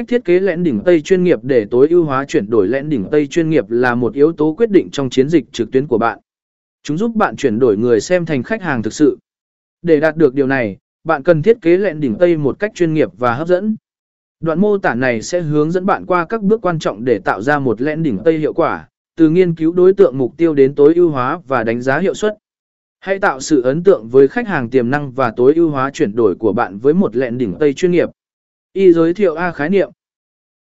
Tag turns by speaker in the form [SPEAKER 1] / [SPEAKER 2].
[SPEAKER 1] Cách thiết kế lẽn đỉnh Tây chuyên nghiệp để tối ưu hóa chuyển đổi lẽn đỉnh Tây chuyên nghiệp là một yếu tố quyết định trong chiến dịch trực tuyến của bạn. Chúng giúp bạn chuyển đổi người xem thành khách hàng thực sự. Để đạt được điều này, bạn cần thiết kế lẽn đỉnh Tây một cách chuyên nghiệp và hấp dẫn. Đoạn mô tả này sẽ hướng dẫn bạn qua các bước quan trọng để tạo ra một lẽn đỉnh Tây hiệu quả, từ nghiên cứu đối tượng mục tiêu đến tối ưu hóa và đánh giá hiệu suất. Hãy tạo sự ấn tượng với khách hàng tiềm năng và tối ưu hóa chuyển đổi của bạn với một lẹn đỉnh Tây chuyên nghiệp. Y giới thiệu A khái niệm.